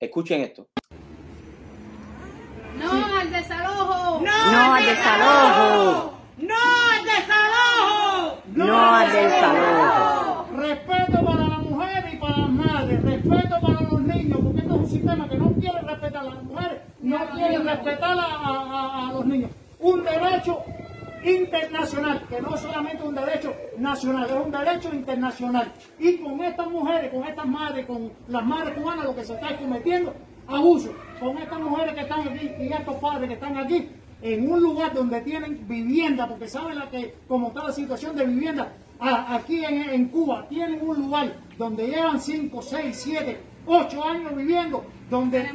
Escuchen esto. No al desalojo. No al desalojo. ¡No al desalojo! No al desalojo. Respeto para la mujer y para las madres, respeto para los niños, porque esto es un sistema que no quiere respetar a las mujeres, no quiere respetar a, a- a los niños. Un derecho internacional, que no es solamente un derecho nacional, es un derecho internacional. Y con estas mujeres, con estas madres, con las madres cubanas, lo que se está cometiendo, abuso. Con estas mujeres que están aquí y estos padres que están aquí, en un lugar donde tienen vivienda, porque saben la que, como está la situación de vivienda, aquí en, en Cuba tienen un lugar donde llevan 5, 6, 7, 8 años viviendo, donde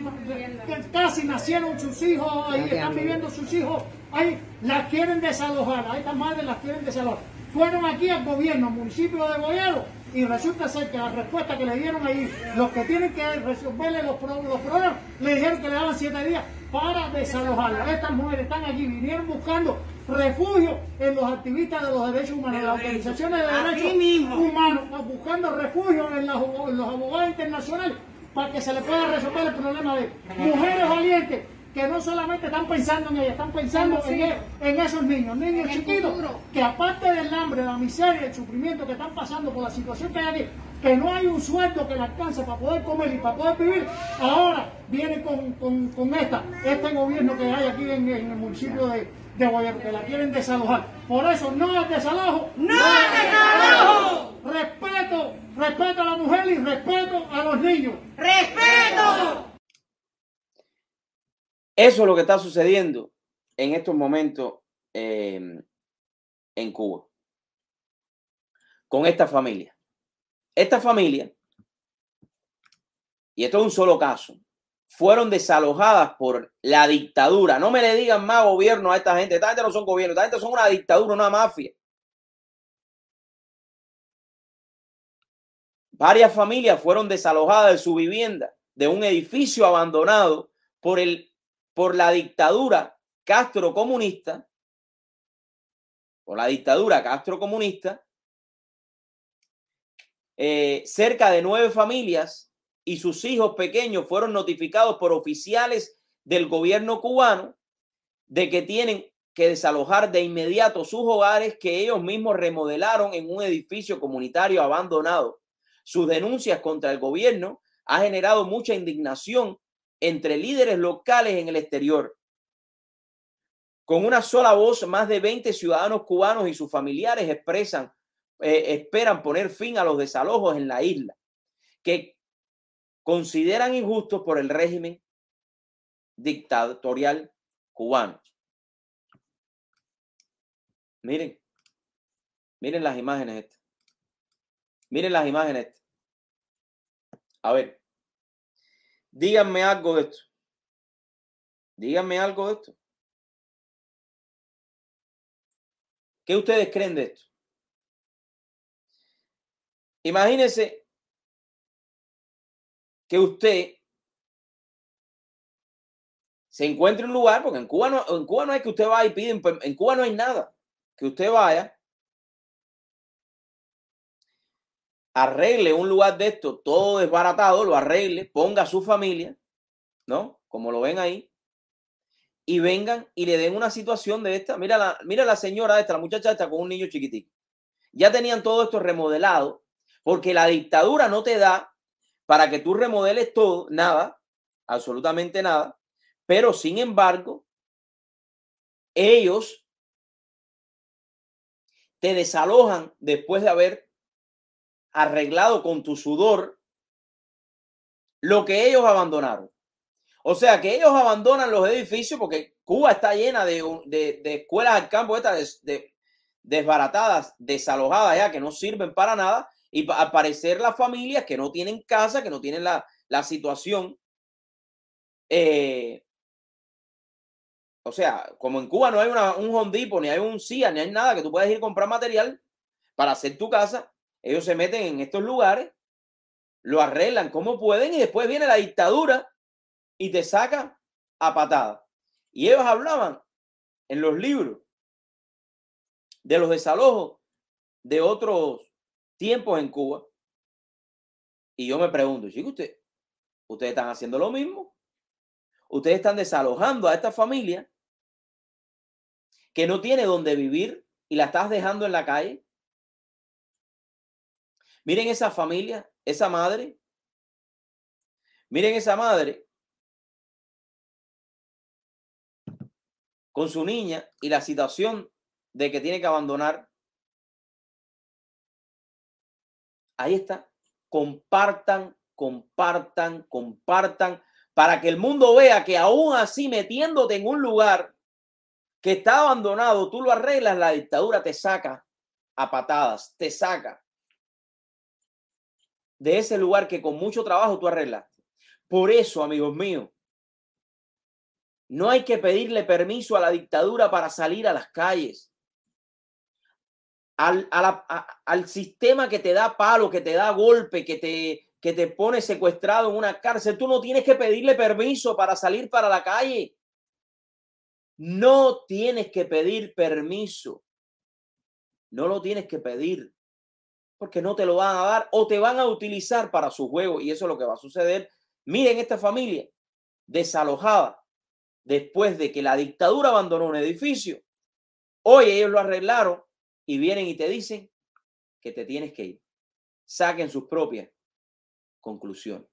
casi nacieron sus hijos, ahí están viviendo sus hijos, ahí las quieren desalojar, a estas madres las quieren desalojar. Fueron aquí al gobierno, al municipio de Boyero, y resulta ser que la respuesta que le dieron ahí, los que tienen que resolverle los, pro- los problemas, le dijeron que le daban siete días para desalojarlas. Estas mujeres están aquí, vinieron buscando refugio en los activistas de los derechos humanos, en las organizaciones de derechos humanos, buscando refugio en los abogados internacionales para que se le pueda resolver el problema de mujeres valientes que no solamente están pensando en ellas, están pensando en, en esos niños, niños chiquitos, que aparte del hambre, la miseria, el sufrimiento que están pasando por la situación que hay aquí, que no hay un sueldo que le alcance para poder comer y para poder vivir, ahora viene con, con- con esta, este gobierno que hay aquí en, en el municipio de, de que la quieren desalojar. Por eso no al desalojo, ¡No al desalojo! respeto, respeto a la mujer y respeto a los niños. ¡Respeto! Eso es lo que está sucediendo en estos momentos eh, en Cuba. Con esta familia. Esta familia, y esto es un solo caso, fueron desalojadas por la dictadura. No me le digan más gobierno a esta gente. Esta gente no son gobierno, esta gente son una dictadura, una mafia. Varias familias fueron desalojadas de su vivienda, de un edificio abandonado por el por la dictadura Castro comunista, por la dictadura Castro comunista, eh, cerca de nueve familias y sus hijos pequeños fueron notificados por oficiales del gobierno cubano de que tienen que desalojar de inmediato sus hogares que ellos mismos remodelaron en un edificio comunitario abandonado. Sus denuncias contra el gobierno ha generado mucha indignación entre líderes locales en el exterior. Con una sola voz, más de 20 ciudadanos cubanos y sus familiares expresan, eh, esperan poner fin a los desalojos en la isla, que consideran injustos por el régimen dictatorial cubano. Miren, miren las imágenes estas. Miren las imágenes. A ver, díganme algo de esto. Díganme algo de esto. ¿Qué ustedes creen de esto? Imagínense que usted se encuentre en un lugar, porque en Cuba no, en Cuba no hay que usted vaya y piden, en Cuba no hay nada. Que usted vaya, arregle un lugar de esto, todo desbaratado, lo arregle, ponga a su familia, ¿no? Como lo ven ahí, y vengan y le den una situación de esta. Mira la, mira la señora esta, la muchacha esta con un niño chiquitico. Ya tenían todo esto remodelado, porque la dictadura no te da para que tú remodeles todo, nada, absolutamente nada, pero sin embargo, ellos te desalojan después de haber arreglado con tu sudor lo que ellos abandonaron. O sea que ellos abandonan los edificios porque Cuba está llena de, de- escuelas al campo estas des- de- desbaratadas, desalojadas ya, que no sirven para nada. Y al parecer las familias que no tienen casa, que no tienen la, la situación. eh, o sea, como en Cuba no hay un Home Depot, ni hay un CIA, ni hay nada que tú puedas ir a comprar material para hacer tu casa, ellos se meten en estos lugares, lo arreglan como pueden y después viene la dictadura y te saca a patada. Y ellos hablaban en los libros de los desalojos de otros tiempos en Cuba. Y yo me pregunto, chico, usted, Ustedes están haciendo lo mismo. Ustedes están desalojando a esta familia que no tiene donde vivir y la estás dejando en la calle. Miren esa familia, esa madre. Miren esa madre con su niña y la situación de que tiene que abandonar. Ahí está. Compartan, compartan, compartan, para que el mundo vea que aún así metiéndote en un lugar que está abandonado, tú lo arreglas, la dictadura te saca a patadas, te saca de ese lugar que con mucho trabajo tú arreglaste. Por eso, amigos míos, no hay que pedirle permiso a la dictadura para salir a las calles. Al, al, sistema que te da palo, que te da golpe, que te, que te pone secuestrado en una cárcel, tú no tienes que pedirle permiso para salir para la calle. No tienes que pedir permiso. No lo tienes que pedir porque no te lo van a dar o te van a utilizar para su juego y eso es lo que va a suceder. Miren esta familia desalojada después de que la dictadura abandonó un edificio. Hoy ellos lo arreglaron y vienen y te dicen que te tienes que ir. Saquen sus propias conclusiones.